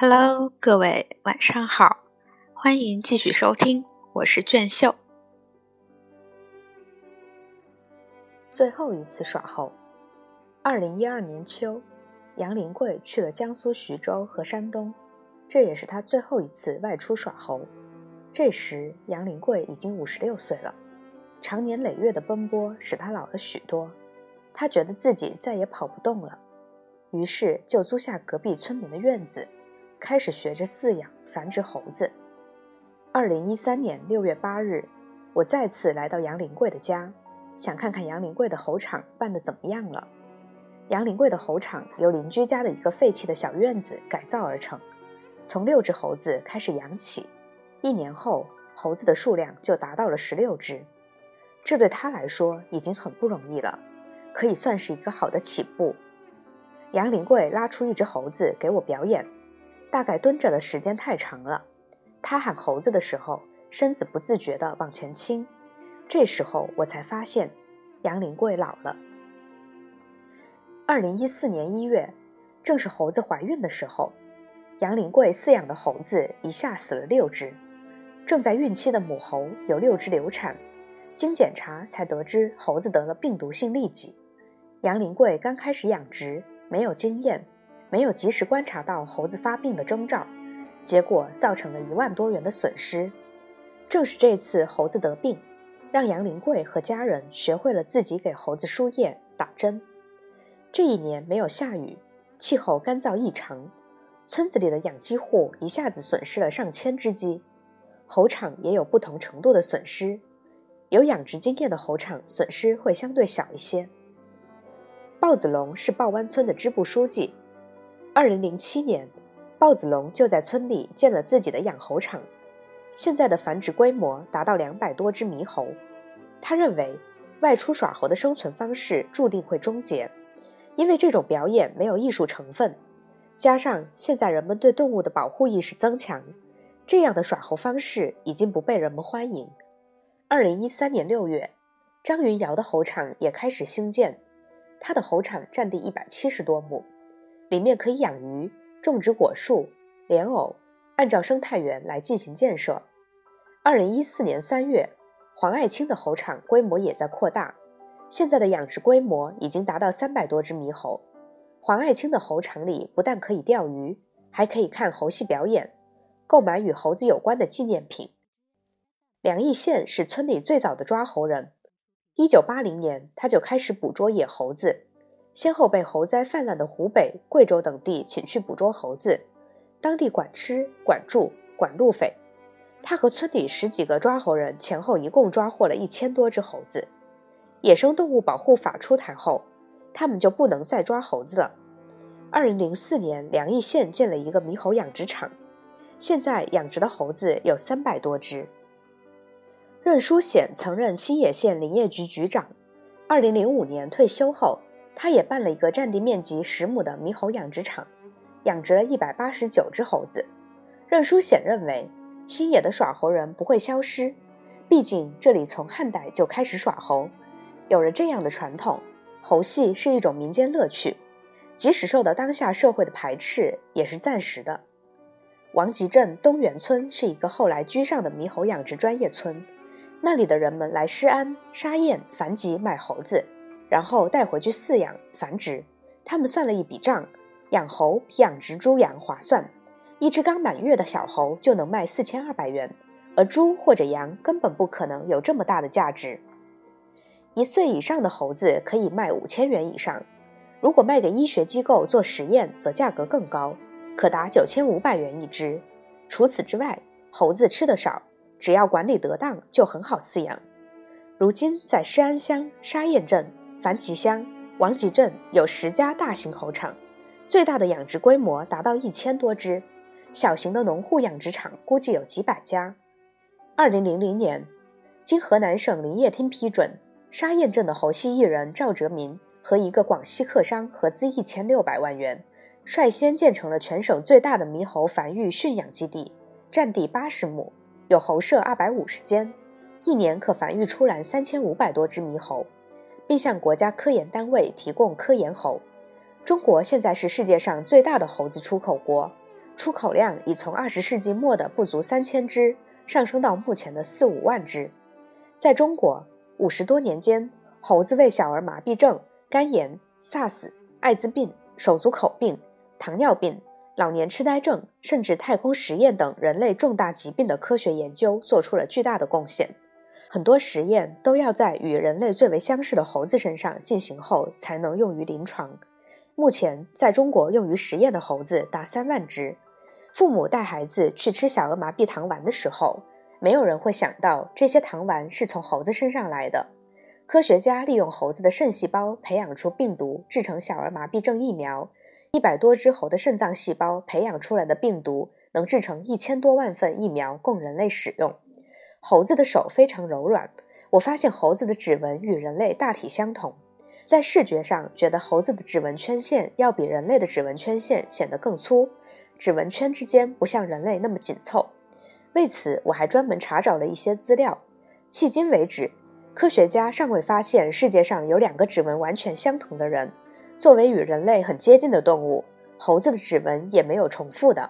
Hello，各位晚上好，欢迎继续收听，我是卷秀。最后一次耍猴。二零一二年秋，杨林贵去了江苏徐州和山东，这也是他最后一次外出耍猴。这时，杨林贵已经五十六岁了，长年累月的奔波使他老了许多，他觉得自己再也跑不动了，于是就租下隔壁村民的院子。开始学着饲养、繁殖猴子。二零一三年六月八日，我再次来到杨林贵的家，想看看杨林贵的猴场办得怎么样了。杨林贵的猴场由邻居家的一个废弃的小院子改造而成，从六只猴子开始养起，一年后，猴子的数量就达到了十六只。这对他来说已经很不容易了，可以算是一个好的起步。杨林贵拉出一只猴子给我表演。大概蹲着的时间太长了，他喊猴子的时候，身子不自觉地往前倾。这时候我才发现，杨林贵老了。二零一四年一月，正是猴子怀孕的时候，杨林贵饲养的猴子一下死了六只。正在孕期的母猴有六只流产，经检查才得知猴子得了病毒性痢疾。杨林贵刚开始养殖，没有经验。没有及时观察到猴子发病的征兆，结果造成了一万多元的损失。正是这次猴子得病，让杨林贵和家人学会了自己给猴子输液、打针。这一年没有下雨，气候干燥异常，村子里的养鸡户一下子损失了上千只鸡，猴场也有不同程度的损失。有养殖经验的猴场损失会相对小一些。豹子龙是豹湾村的支部书记。二零零七年，豹子龙就在村里建了自己的养猴场，现在的繁殖规模达到两百多只猕猴。他认为，外出耍猴的生存方式注定会终结，因为这种表演没有艺术成分，加上现在人们对动物的保护意识增强，这样的耍猴方式已经不被人们欢迎。二零一三年六月，张云尧的猴场也开始兴建，他的猴场占地一百七十多亩。里面可以养鱼、种植果树、莲藕，按照生态园来进行建设。二零一四年三月，黄爱清的猴场规模也在扩大，现在的养殖规模已经达到三百多只猕猴。黄爱清的猴场里不但可以钓鱼，还可以看猴戏表演，购买与猴子有关的纪念品。梁义宪是村里最早的抓猴人，一九八零年他就开始捕捉野猴子。先后被猴灾泛滥的湖北、贵州等地请去捕捉猴子，当地管吃、管住、管路费。他和村里十几个抓猴人前后一共抓获了一千多只猴子。野生动物保护法出台后，他们就不能再抓猴子了。二零零四年，梁义县建了一个猕猴养殖场，现在养殖的猴子有三百多只。任书显曾任新野县林业局局长，二零零五年退休后。他也办了一个占地面积十亩的猕猴养殖场，养殖了一百八十九只猴子。任书显认为，新野的耍猴人不会消失，毕竟这里从汉代就开始耍猴，有了这样的传统，猴戏是一种民间乐趣，即使受到当下社会的排斥，也是暂时的。王集镇东园村是一个后来居上的猕猴养殖专业村，那里的人们来施安、沙燕、繁集买猴子。然后带回去饲养繁殖，他们算了一笔账，养猴比养殖猪羊划算，一只刚满月的小猴就能卖四千二百元，而猪或者羊根本不可能有这么大的价值。一岁以上的猴子可以卖五千元以上，如果卖给医学机构做实验，则价格更高，可达九千五百元一只。除此之外，猴子吃的少，只要管理得当，就很好饲养。如今在施安乡沙堰镇。樊集乡王集镇有十家大型猴场，最大的养殖规模达到一千多只，小型的农户养殖场估计有几百家。二零零零年，经河南省林业厅批准，沙堰镇的猴戏艺人赵哲民和一个广西客商合资一千六百万元，率先建成了全省最大的猕猴繁育驯养基地，占地八十亩，有猴舍二百五十间，一年可繁育出来三千五百多只猕猴。并向国家科研单位提供科研猴。中国现在是世界上最大的猴子出口国，出口量已从二十世纪末的不足三千只上升到目前的四五万只。在中国，五十多年间，猴子为小儿麻痹症、肝炎、SARS、艾滋病、手足口病、糖尿病、老年痴呆症，甚至太空实验等人类重大疾病的科学研究做出了巨大的贡献。很多实验都要在与人类最为相似的猴子身上进行后才能用于临床。目前，在中国用于实验的猴子达三万只。父母带孩子去吃小儿麻痹糖丸的时候，没有人会想到这些糖丸是从猴子身上来的。科学家利用猴子的肾细胞培养出病毒，制成小儿麻痹症疫苗。一百多只猴的肾脏细胞培养出来的病毒，能制成一千多万份疫苗供人类使用。猴子的手非常柔软，我发现猴子的指纹与人类大体相同。在视觉上，觉得猴子的指纹圈线要比人类的指纹圈线显得更粗。指纹圈之间不像人类那么紧凑，为此我还专门查找了一些资料。迄今为止，科学家尚未发现世界上有两个指纹完全相同的人。作为与人类很接近的动物，猴子的指纹也没有重复的。